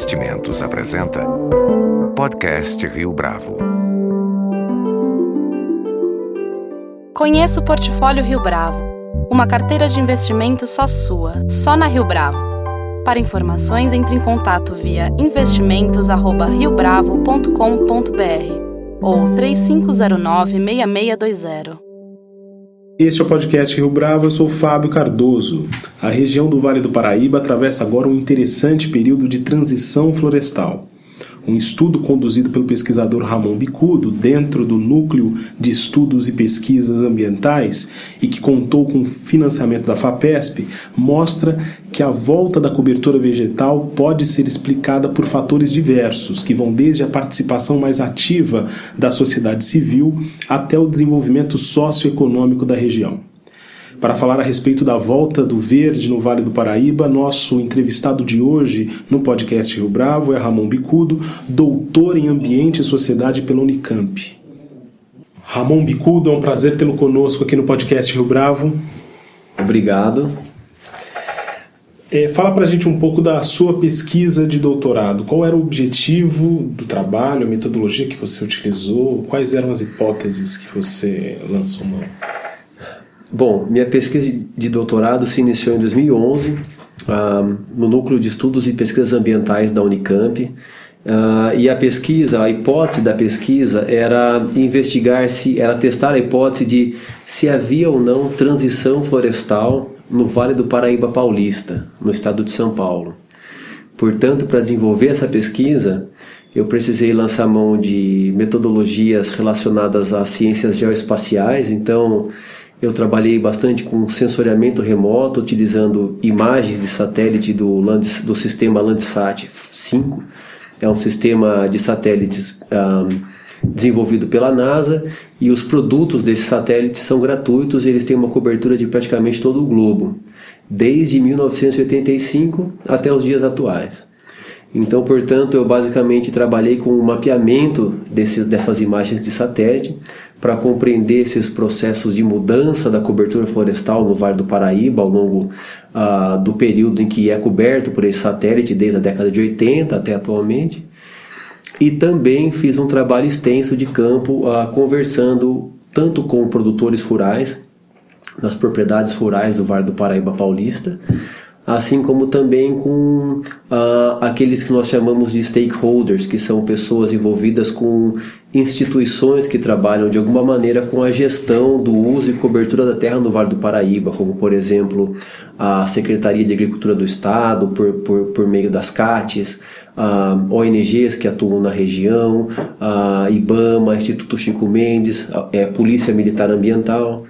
Investimentos apresenta Podcast Rio Bravo. Conheça o Portfólio Rio Bravo, uma carteira de investimentos só sua, só na Rio Bravo. Para informações, entre em contato via investimentos@riobravo.com.br ou 3509-6620. Este é o podcast Rio Bravo, eu sou Fábio Cardoso. A região do Vale do Paraíba atravessa agora um interessante período de transição florestal um estudo conduzido pelo pesquisador Ramon Bicudo dentro do Núcleo de Estudos e Pesquisas Ambientais e que contou com financiamento da FAPESP, mostra que a volta da cobertura vegetal pode ser explicada por fatores diversos, que vão desde a participação mais ativa da sociedade civil até o desenvolvimento socioeconômico da região. Para falar a respeito da volta do verde no Vale do Paraíba, nosso entrevistado de hoje no podcast Rio Bravo é Ramon Bicudo, doutor em Ambiente e Sociedade pela Unicamp. Ramon Bicudo, é um prazer tê-lo conosco aqui no podcast Rio Bravo. Obrigado. É, fala para a gente um pouco da sua pesquisa de doutorado. Qual era o objetivo do trabalho, a metodologia que você utilizou? Quais eram as hipóteses que você lançou mão? Bom, minha pesquisa de doutorado se iniciou em 2011 uh, ah, no Núcleo de Estudos e Pesquisas Ambientais da Unicamp. Uh, e a pesquisa, a hipótese da pesquisa era investigar se, era testar a hipótese de se havia ou não transição florestal no Vale do Paraíba Paulista, no estado de São Paulo. Portanto, para desenvolver essa pesquisa, eu precisei lançar mão de metodologias relacionadas às ciências geoespaciais, então eu trabalhei bastante com sensoriamento remoto, utilizando imagens de satélite do, Lands, do sistema Landsat 5. É um sistema de satélites um, desenvolvido pela NASA e os produtos desses satélites são gratuitos e eles têm uma cobertura de praticamente todo o globo, desde 1985 até os dias atuais. Então, portanto, eu basicamente trabalhei com o mapeamento desses, dessas imagens de satélite para compreender esses processos de mudança da cobertura florestal no Vale do Paraíba ao longo uh, do período em que é coberto por esse satélite, desde a década de 80 até atualmente. E também fiz um trabalho extenso de campo uh, conversando tanto com produtores rurais, nas propriedades rurais do Vale do Paraíba Paulista, assim como também com uh, aqueles que nós chamamos de stakeholders, que são pessoas envolvidas com instituições que trabalham de alguma maneira com a gestão do uso e cobertura da terra no Vale do Paraíba, como por exemplo a Secretaria de Agricultura do Estado, por, por, por meio das CATES, uh, ONGs que atuam na região, uh, IBAMA, Instituto Chico Mendes, é, Polícia Militar Ambiental.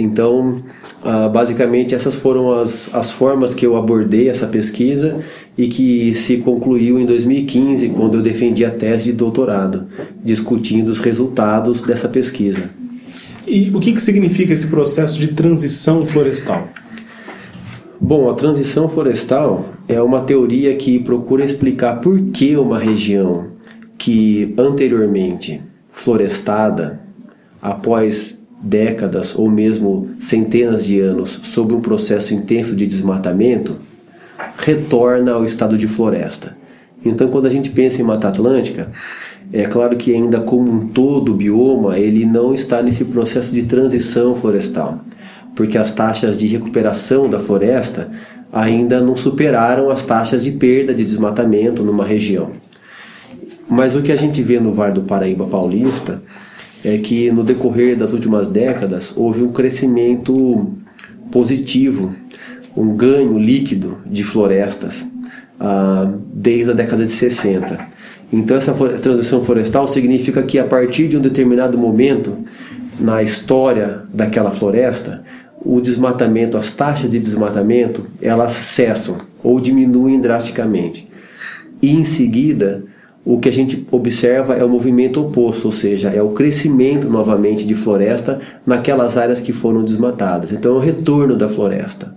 Então, uh, basicamente, essas foram as, as formas que eu abordei essa pesquisa e que se concluiu em 2015, quando eu defendi a tese de doutorado, discutindo os resultados dessa pesquisa. E o que, que significa esse processo de transição florestal? Bom, a transição florestal é uma teoria que procura explicar por que uma região que anteriormente florestada, após décadas ou mesmo centenas de anos sob um processo intenso de desmatamento, retorna ao estado de floresta. Então, quando a gente pensa em Mata Atlântica, é claro que ainda como um todo o bioma, ele não está nesse processo de transição florestal, porque as taxas de recuperação da floresta ainda não superaram as taxas de perda de desmatamento numa região. Mas o que a gente vê no Vale do Paraíba Paulista é que no decorrer das últimas décadas houve um crescimento positivo, um ganho líquido de florestas ah, desde a década de 60. Então essa transição florestal significa que a partir de um determinado momento na história daquela floresta, o desmatamento, as taxas de desmatamento, elas cessam ou diminuem drasticamente. E em seguida, o que a gente observa é o movimento oposto, ou seja, é o crescimento novamente de floresta naquelas áreas que foram desmatadas. Então, é o retorno da floresta.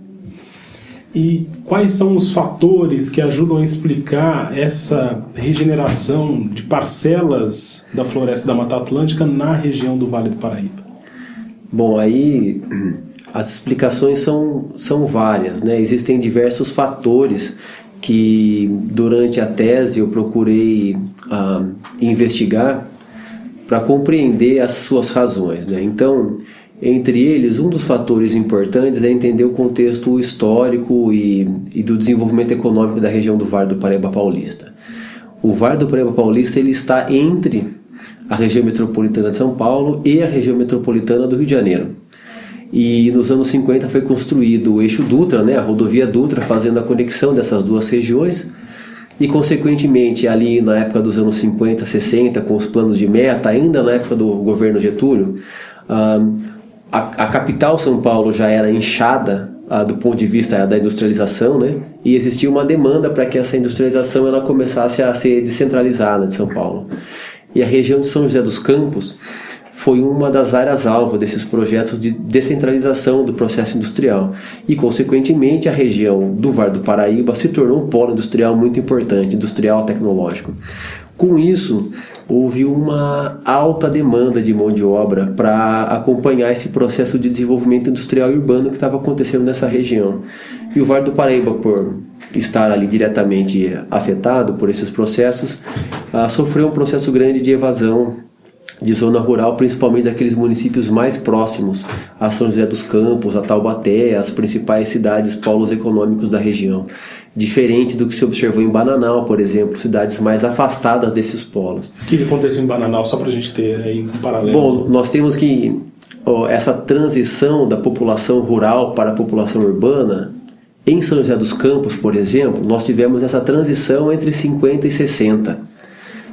E quais são os fatores que ajudam a explicar essa regeneração de parcelas da floresta da Mata Atlântica na região do Vale do Paraíba? Bom, aí as explicações são, são várias, né? Existem diversos fatores que durante a tese eu procurei uh, investigar para compreender as suas razões. Né? Então, entre eles, um dos fatores importantes é entender o contexto histórico e, e do desenvolvimento econômico da região do Vale do Paraíba Paulista. O Vale do Paraíba Paulista ele está entre a região metropolitana de São Paulo e a região metropolitana do Rio de Janeiro. E nos anos 50 foi construído o eixo Dutra, né, a rodovia Dutra, fazendo a conexão dessas duas regiões. E, consequentemente, ali na época dos anos 50, 60, com os planos de meta, ainda na época do governo Getúlio, a, a capital São Paulo já era inchada do ponto de vista da industrialização, né? E existia uma demanda para que essa industrialização ela começasse a ser descentralizada de São Paulo. E a região de São José dos Campos foi uma das áreas alvo desses projetos de descentralização do processo industrial e, consequentemente, a região do Vale do Paraíba se tornou um polo industrial muito importante, industrial tecnológico. Com isso, houve uma alta demanda de mão de obra para acompanhar esse processo de desenvolvimento industrial e urbano que estava acontecendo nessa região. E o Vale do Paraíba, por estar ali diretamente afetado por esses processos, ah, sofreu um processo grande de evasão de zona rural, principalmente daqueles municípios mais próximos a São José dos Campos, a Taubaté, as principais cidades, polos econômicos da região. Diferente do que se observou em Bananal, por exemplo, cidades mais afastadas desses polos. O que aconteceu em Bananal, só para a gente ter aí um paralelo? Bom, nós temos que ó, essa transição da população rural para a população urbana, em São José dos Campos, por exemplo, nós tivemos essa transição entre 50 e 60,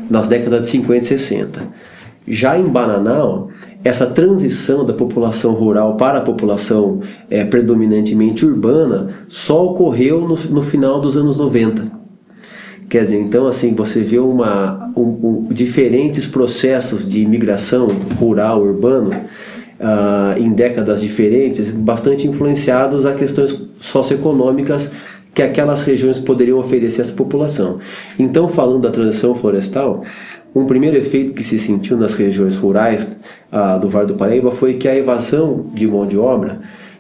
nas décadas de 50 e 60. Já em Bananal, essa transição da população rural para a população é, predominantemente urbana só ocorreu no, no, final dos anos 90. Quer dizer, então assim, você vê uma, um, um, diferentes processos de imigração rural, urbano, uh, em décadas diferentes, bastante influenciados a questões socioeconômicas que aquelas regiões poderiam oferecer à população. Então, falando da transição florestal, um primeiro efeito que se sentiu nas regiões rurais ah, do Vale do Paraíba foi que a evasão de mão de obra,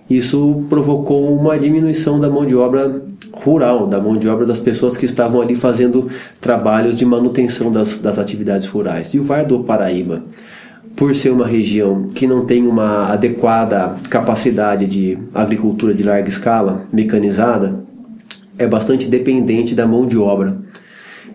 isso provocou uma diminuição da mão de obra rural, da mão de obra das pessoas que estavam ali fazendo trabalhos de manutenção das, das atividades rurais. E o Vale do Paraíba, por ser uma região que não tem uma adequada capacidade de agricultura de larga escala, mecanizada, é bastante dependente da mão de obra.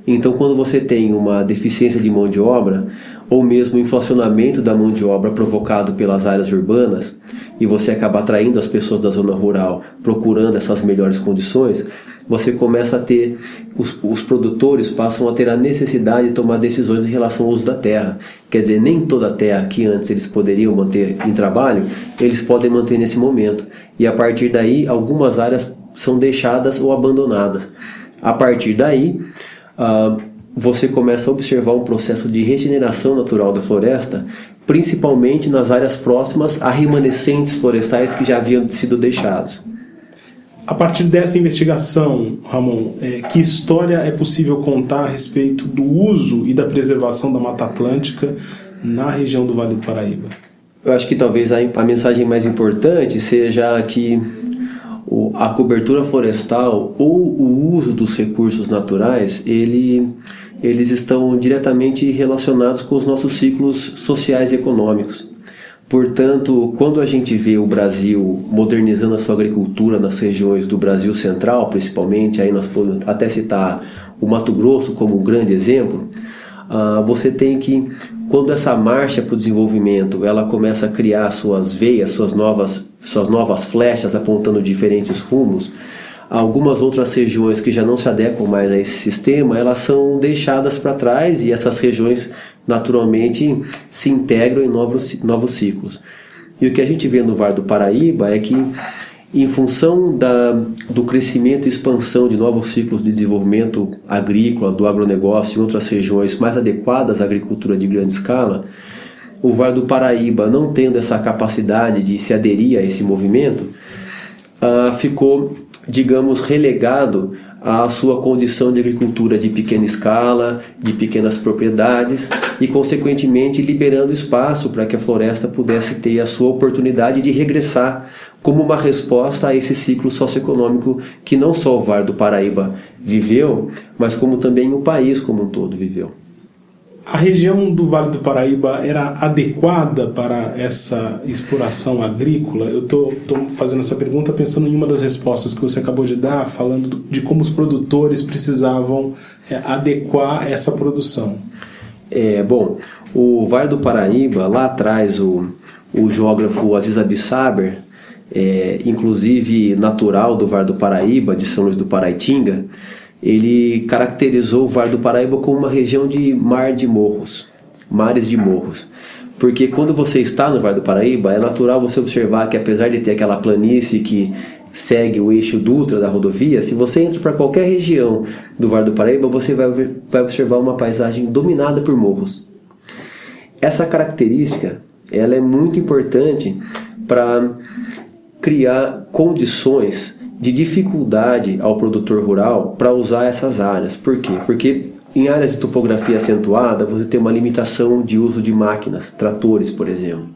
Então, quando você tem uma deficiência de mão de obra, ou mesmo inflacionamento da mão de obra provocado pelas áreas urbanas, e você acaba atraindo as pessoas da zona rural procurando essas melhores condições, você começa a ter, os, os produtores passam a ter a necessidade de tomar decisões em relação ao uso da terra. Quer dizer, nem toda a terra que antes eles poderiam manter em trabalho, eles podem manter nesse momento. E a partir daí, algumas áreas são deixadas ou abandonadas. A partir daí, uh, você começa a observar um processo de regeneração natural da floresta, principalmente nas áreas próximas a remanescentes florestais que já haviam sido deixados. A partir dessa investigação, Ramon, é, que história é possível contar a respeito do uso e da preservação da Mata Atlântica na região do Vale do Paraíba? Eu acho que talvez a, a mensagem mais importante seja que a cobertura florestal ou o uso dos recursos naturais, ele, eles estão diretamente relacionados com os nossos ciclos sociais e econômicos. Portanto, quando a gente vê o Brasil modernizando a sua agricultura nas regiões do Brasil central, principalmente, aí nós podemos até citar o Mato Grosso como um grande exemplo, uh, você tem que, quando essa marcha para o desenvolvimento ela começa a criar suas veias, suas novas suas novas flechas apontando diferentes rumos, algumas outras regiões que já não se adequam mais a esse sistema, elas são deixadas para trás e essas regiões naturalmente se integram em novos, novos ciclos. E o que a gente vê no Vale do Paraíba é que, em função da, do crescimento e expansão de novos ciclos de desenvolvimento agrícola, do agronegócio em outras regiões mais adequadas à agricultura de grande escala, o Vale do Paraíba, não tendo essa capacidade de se aderir a esse movimento, uh, ficou, digamos, relegado à sua condição de agricultura de pequena escala, de pequenas propriedades e, consequentemente, liberando espaço para que a floresta pudesse ter a sua oportunidade de regressar como uma resposta a esse ciclo socioeconômico que não só o Vale do Paraíba viveu, mas como também o país como um todo viveu. A região do Vale do Paraíba era adequada para essa exploração agrícola? Eu estou fazendo essa pergunta pensando em uma das respostas que você acabou de dar, falando de como os produtores precisavam é, adequar essa produção. É, bom, o Vale do Paraíba, lá atrás, o, o geógrafo Aziz Abissaber, é, inclusive natural do Vale do Paraíba, de São Luís do Paraitinga, ele caracterizou o Vale do Paraíba como uma região de mar de morros, mares de morros. Porque quando você está no Vale do Paraíba, é natural você observar que apesar de ter aquela planície que segue o eixo Dutra da rodovia, se você entra para qualquer região do Vale do Paraíba, você vai, vai observar uma paisagem dominada por morros. Essa característica ela é muito importante para criar condições de dificuldade ao produtor rural para usar essas áreas. Por quê? Porque em áreas de topografia acentuada você tem uma limitação de uso de máquinas, tratores, por exemplo.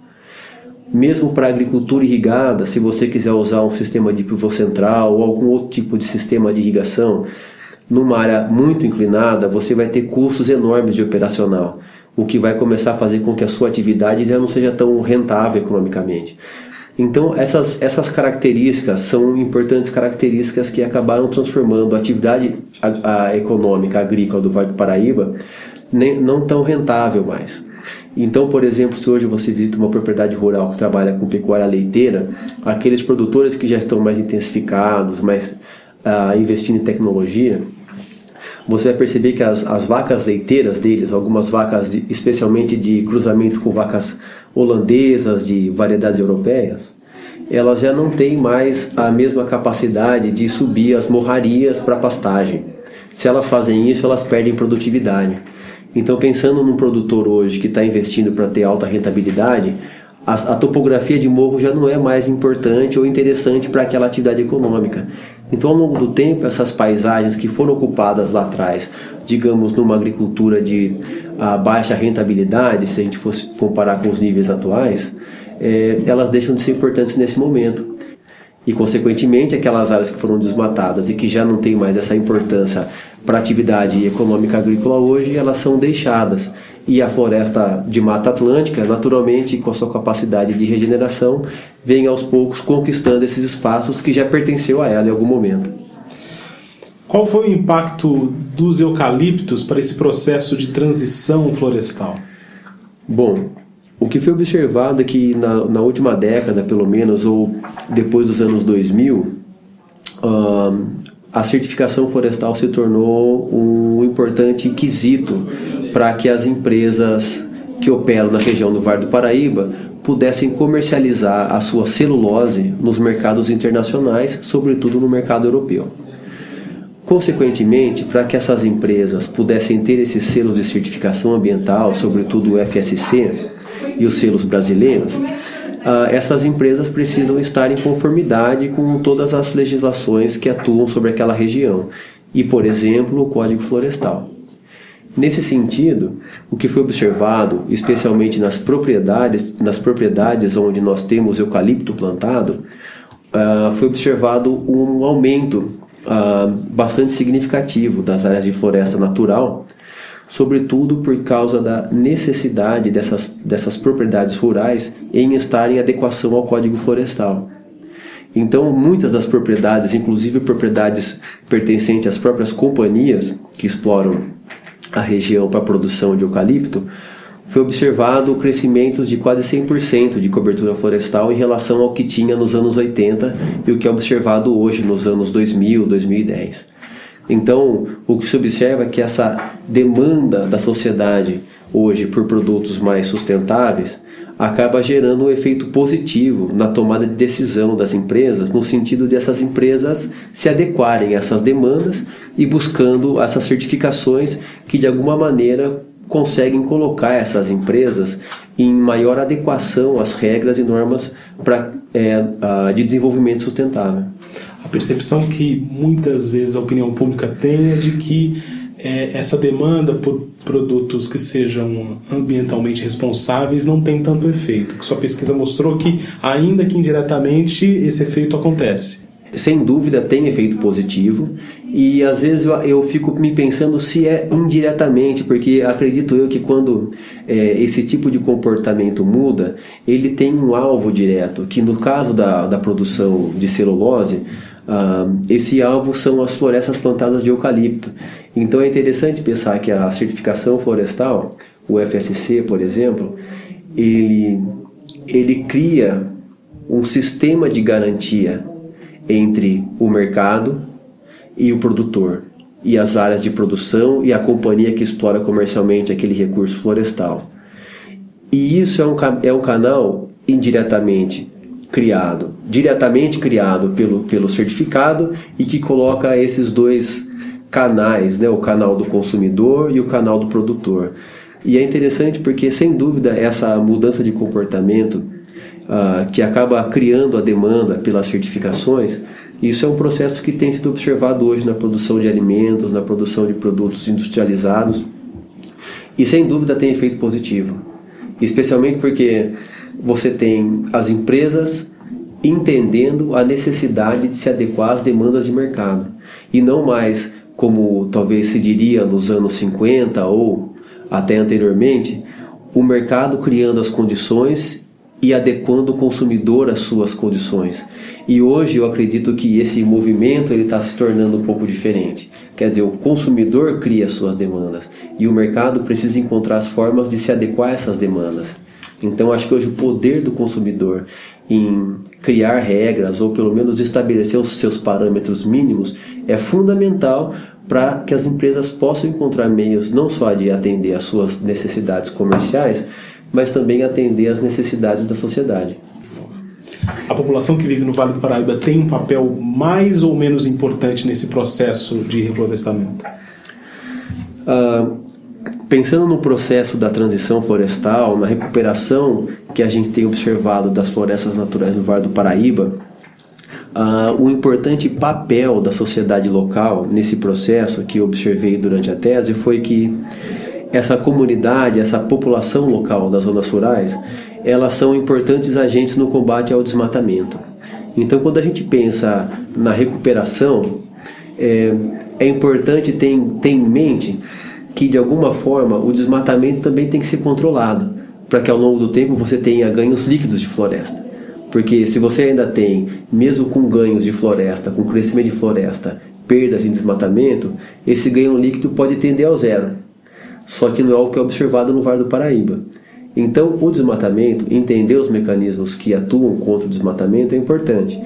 Mesmo para agricultura irrigada, se você quiser usar um sistema de pivô central ou algum outro tipo de sistema de irrigação, numa área muito inclinada, você vai ter custos enormes de operacional, o que vai começar a fazer com que a sua atividade já não seja tão rentável economicamente. Então, essas, essas características são importantes características que acabaram transformando a atividade a, a econômica agrícola do Vale do Paraíba nem, não tão rentável mais. Então, por exemplo, se hoje você visita uma propriedade rural que trabalha com pecuária leiteira, aqueles produtores que já estão mais intensificados, mais uh, investindo em tecnologia, você vai perceber que as, as vacas leiteiras deles, algumas vacas de, especialmente de cruzamento com vacas holandesas, de variedades europeias, elas já não têm mais a mesma capacidade de subir as morrarias para pastagem. Se elas fazem isso, elas perdem produtividade. Então, pensando num produtor hoje que está investindo para ter alta rentabilidade, a, a, topografia de morro já não é mais importante ou interessante para aquela atividade econômica. Então, ao longo do tempo, essas paisagens que foram ocupadas lá atrás, digamos, numa agricultura de a baixa rentabilidade, se a gente fosse comparar com os níveis atuais, é, elas deixam de ser importantes nesse momento. E, consequentemente, aquelas áreas que foram desmatadas e que já não têm mais essa importância para a atividade econômica agrícola hoje, elas são deixadas. E a floresta de Mata Atlântica, naturalmente, com a sua capacidade de regeneração, vem aos poucos conquistando esses espaços que já pertenceu a ela em algum momento. Qual foi o impacto dos eucaliptos para esse processo de transição florestal? Bom, o que foi observado é que na, na última década, pelo menos, ou depois dos anos 2000, uh, a certificação florestal se tornou um importante quesito para que as empresas que operam na região do Vale do Paraíba pudessem comercializar a sua celulose nos mercados internacionais, sobretudo no mercado europeu. Consequentemente, para que essas empresas pudessem ter esses selos de certificação ambiental, sobretudo o FSC e os selos brasileiros, ah, essas empresas precisam estar em conformidade com todas as legislações que atuam sobre aquela região e, por exemplo, o Código Florestal. Nesse sentido, o que foi observado, especialmente nas propriedades, nas propriedades onde nós temos eucalipto plantado, ah, foi observado um aumento uh, bastante significativo das áreas de floresta natural, sobretudo por causa da necessidade dessas, dessas propriedades rurais em estar em adequação ao Código Florestal. Então, muitas das propriedades, inclusive propriedades pertencentes às próprias companhias que exploram a região para a produção de eucalipto, foi observado crescimentos de quase 100% de cobertura florestal em relação ao que tinha nos anos 80 e o que é observado hoje nos anos 2000, 2010. Então, o que se observa é que essa demanda da sociedade hoje por produtos mais sustentáveis acaba gerando um efeito positivo na tomada de decisão das empresas, no sentido dessas empresas se adequarem a essas demandas e buscando essas certificações que de alguma maneira conseguem colocar essas empresas em maior adequação às regras e normas pra, é, de desenvolvimento sustentável. A percepção que muitas vezes a opinião pública tem é de que é, essa demanda por produtos que sejam ambientalmente responsáveis não tem tanto efeito. Sua pesquisa mostrou que, ainda que indiretamente, esse efeito acontece. Sem dúvida tem efeito positivo e às vezes eu, eu fico me pensando se é indiretamente, porque acredito eu que quando é, esse tipo de comportamento muda, ele tem um alvo direto, que no caso da, da produção de celulose, ah, esse alvo são as florestas plantadas de eucalipto. Então é interessante pensar que a certificação florestal, o FSC, por exemplo, ele, ele cria um sistema de garantia entre o mercado e o produtor, e as áreas de produção e a companhia que explora comercialmente aquele recurso florestal. E isso é um, é um canal indiretamente criado, diretamente criado pelo, pelo certificado e que coloca esses dois canais, né, o canal do consumidor e o canal do produtor. E é interessante porque, sem dúvida, essa mudança de comportamento uh, que acaba criando a demanda pelas certificações, isso é um processo que tem sido observado hoje na produção de alimentos, na produção de produtos industrializados e, sem dúvida, tem efeito positivo. Especialmente porque você tem as empresas entendendo a necessidade de se adequar às demandas de mercado e não mais como talvez se diria nos anos 50 ou até anteriormente, o mercado criando as condições e adequando o consumidor às suas condições. E hoje eu acredito que esse movimento ele está se tornando um pouco diferente. Quer dizer, o consumidor cria suas demandas e o mercado precisa encontrar as formas de se adequar a essas demandas. Então acho que hoje o poder do consumidor em criar regras ou pelo menos estabelecer os seus parâmetros mínimos é fundamental para que as empresas possam encontrar meios não só de atender às suas necessidades comerciais, mas também atender às necessidades da sociedade. A população que vive no Vale do Paraíba tem um papel mais ou menos importante nesse processo de reflorestamento? Uh, pensando no processo da transição florestal, na recuperação que a gente tem observado das florestas naturais do Vale do Paraíba, uh, o importante papel da sociedade local nesse processo que observei durante a tese foi que essa comunidade, essa população local das zonas rurais, elas são importantes agentes no combate ao desmatamento. Então, quando a gente pensa na recuperação, é, é importante ter, ter em mente que de alguma forma o desmatamento também tem que ser controlado, para que ao longo do tempo você tenha ganhos líquidos de floresta. Porque se você ainda tem, mesmo com ganhos de floresta, com crescimento de floresta, perdas em desmatamento, esse ganho líquido pode tender ao zero. Só que não é o que é observado no Vale do Paraíba. Então, o desmatamento, entender os mecanismos que atuam contra o desmatamento é importante.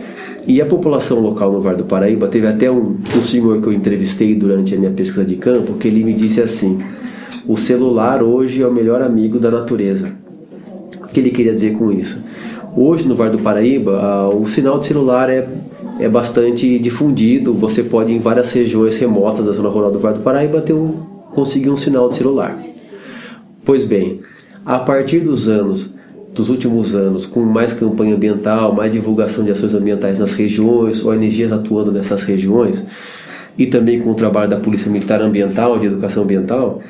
E a população local no Vale do Paraíba, teve até um, um senhor que eu entrevistei durante a minha pesquisa de campo, que ele me disse assim: o celular hoje é o melhor amigo da natureza. O que ele queria dizer com isso? Hoje no Vale do Paraíba, o sinal de celular é, é bastante difundido. Você pode, em várias regiões remotas da zona rural do Vale do Paraíba, ter um, conseguir um sinal de celular. Pois bem, a partir dos anos, dos últimos anos, com mais campanha ambiental, mais divulgação de ações ambientais nas regiões, ONGs atuando nessas regiões, e também com o trabalho da Polícia Militar Ambiental, de Educação Ambiental,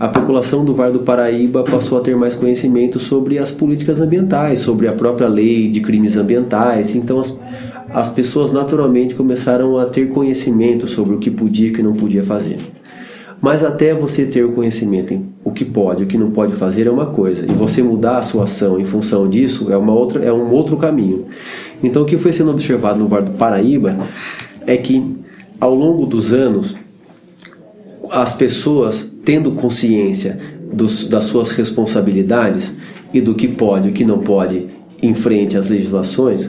a população do Vale do Paraíba passou a ter mais conhecimento sobre as políticas ambientais, sobre a própria lei de crimes ambientais. Então, as, as pessoas naturalmente começaram a ter conhecimento sobre o que podia e o que não podia fazer. Mas até você ter o conhecimento em o que pode, o que não pode fazer é uma coisa, e você mudar a sua ação em função disso é uma outra é um outro caminho. Então o que foi sendo observado no Vale do Paraíba é que ao longo dos anos as pessoas tendo consciência dos, das suas responsabilidades e do que pode e o que não pode em frente às legislações,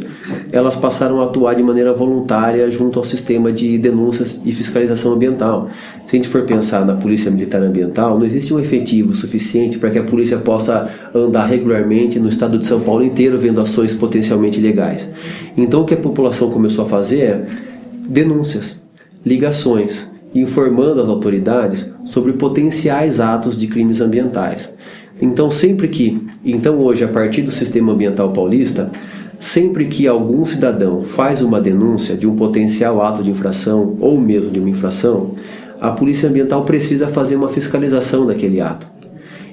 elas passaram a atuar de maneira voluntária junto ao sistema de denúncias e fiscalização ambiental. Se a gente for pensar na Polícia Militar Ambiental, não existe um efetivo suficiente para que a polícia possa andar regularmente no estado de São Paulo inteiro vendo ações potencialmente ilegais. Então o que a população começou a fazer é denúncias, ligações, informando as autoridades sobre potenciais atos de crimes ambientais. Então, sempre que, então hoje a partir do sistema ambiental paulista, sempre que algum cidadão faz uma denúncia de um potencial ato de infração ou mesmo de uma infração, a polícia ambiental precisa fazer uma fiscalização daquele ato.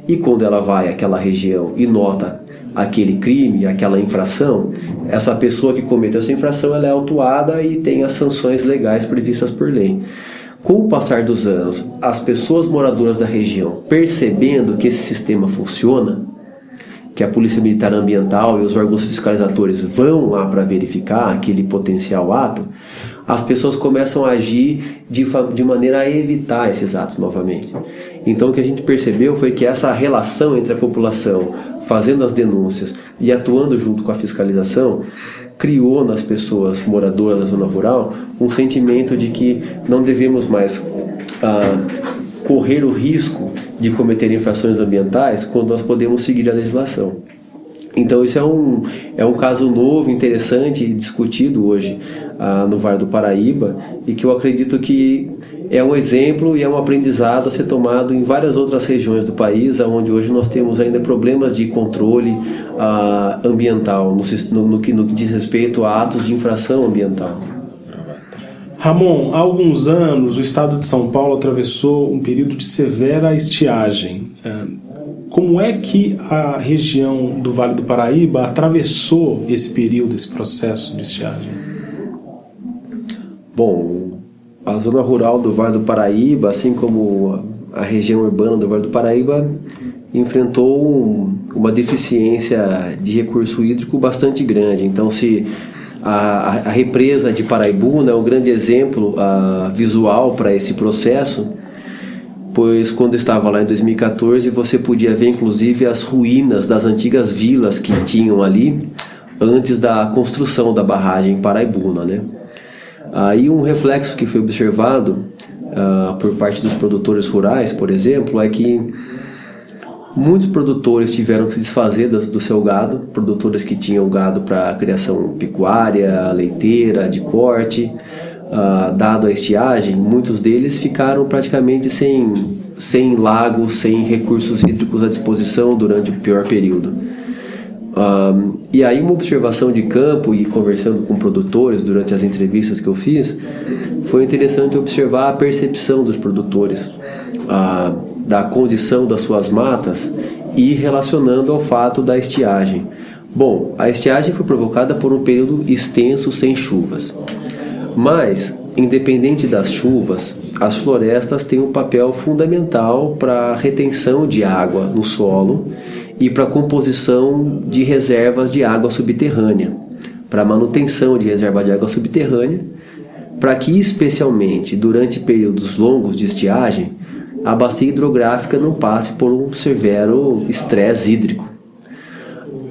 E quando ela vai àquela região e nota aquele crime, aquela infração, essa pessoa que cometeu essa infração ela é autuada e tem as sanções legais previstas por lei. Com o passar dos anos, as pessoas moradoras da região percebendo que esse sistema funciona, que a Polícia Militar Ambiental e os órgãos fiscalizadores vão lá para verificar aquele potencial ato, as pessoas começam a agir de, de maneira a evitar esses atos novamente. Então o que a gente percebeu foi que essa relação entre a população fazendo as denúncias e atuando junto com a fiscalização criou nas pessoas moradoras da zona rural um sentimento de que não devemos mais ah, correr o risco de cometer infrações ambientais quando nós podemos seguir a legislação. Então isso é um, é um caso novo, interessante e discutido hoje ah, no Vale do Paraíba e que eu acredito que é um exemplo e é um aprendizado a ser tomado em várias outras regiões do país, onde hoje nós temos ainda problemas de controle ah, ambiental, no, no, no, que, no que diz respeito a atos de infração ambiental. Ramon, há alguns anos o estado de São Paulo atravessou um período de severa estiagem. Ah, como é que a região do Vale do Paraíba atravessou esse período, esse processo de estiagem? Bom, a zona rural do Vale do Paraíba, assim como a região urbana do Vale do Paraíba, enfrentou uma deficiência de recurso hídrico bastante grande. Então, se a, a represa de Paraibuna é um grande exemplo visual para esse processo, pois quando estava lá em 2014 você podia ver inclusive as ruínas das antigas vilas que tinham ali antes da construção da barragem Paraibuna, né? Aí um reflexo que foi observado uh, por parte dos produtores rurais, por exemplo, é que muitos produtores tiveram que se desfazer do, do seu gado, produtores que tinham gado para criação pecuária, leiteira, de corte, uh, dado a estiagem, muitos deles ficaram praticamente sem, sem lagos, sem recursos hídricos à disposição durante o pior período. Um, e aí uma observação de campo e conversando com produtores durante as entrevistas que eu fiz, foi interessante observar a percepção dos produtores uh, da condição das suas matas e relacionando ao fato da estiagem. Bom, a estiagem foi provocada por um período extenso sem chuvas. Mas, independente das chuvas, as florestas têm um papel fundamental para a retenção de água no solo e para composição de reservas de água subterrânea, para manutenção de reserva de água subterrânea, para que, especialmente durante períodos longos de estiagem, a bacia hidrográfica não passe por um severo estresse hídrico.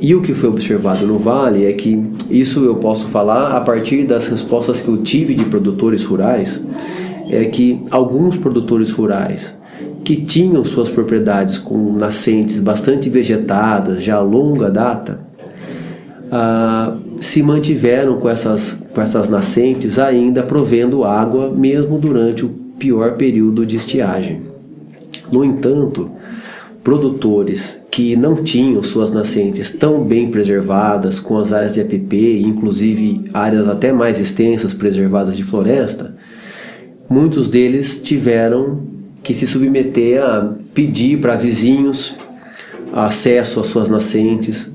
E o que foi observado no Vale é que isso eu posso falar a partir das respostas que eu tive de produtores rurais, é que alguns produtores rurais que tinham suas propriedades com nascentes bastante vegetadas já a longa data, ah, se mantiveram com essas, com essas nascentes ainda provendo água mesmo durante o pior período de estiagem. No entanto, produtores que não tinham suas nascentes tão bem preservadas, com as áreas de APP, inclusive áreas até mais extensas preservadas de floresta, muitos deles tiveram que se submeter a pedir para vizinhos acesso às suas nascentes.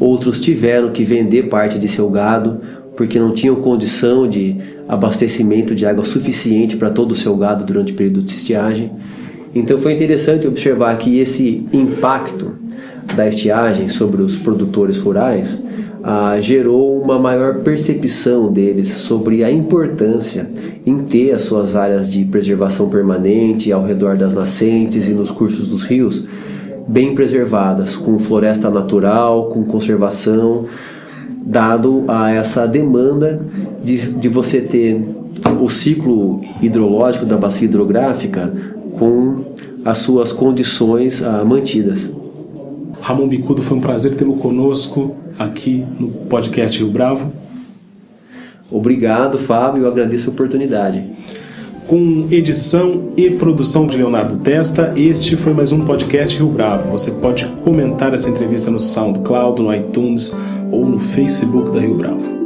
Outros tiveram que vender parte de seu gado porque não tinham condição de abastecimento de água suficiente para todo o seu gado durante o período de estiagem. Então foi interessante observar que esse impacto da estiagem sobre os produtores rurais ah, gerou uma maior percepção deles sobre a importância em ter as suas áreas de preservação permanente ao redor das nascentes e nos cursos dos rios bem preservadas, com floresta natural, com conservação, dado a essa demanda de, de você ter o ciclo hidrológico da bacia hidrográfica com as suas condições ah, mantidas. Ramon Bicudo, foi um prazer tê-lo conosco aqui no podcast Rio Bravo. Obrigado, Fábio, eu agradeço a oportunidade. Com edição e produção de Leonardo Testa, este foi mais um podcast Rio Bravo. Você pode comentar essa entrevista no SoundCloud, no iTunes ou no Facebook da Rio Bravo.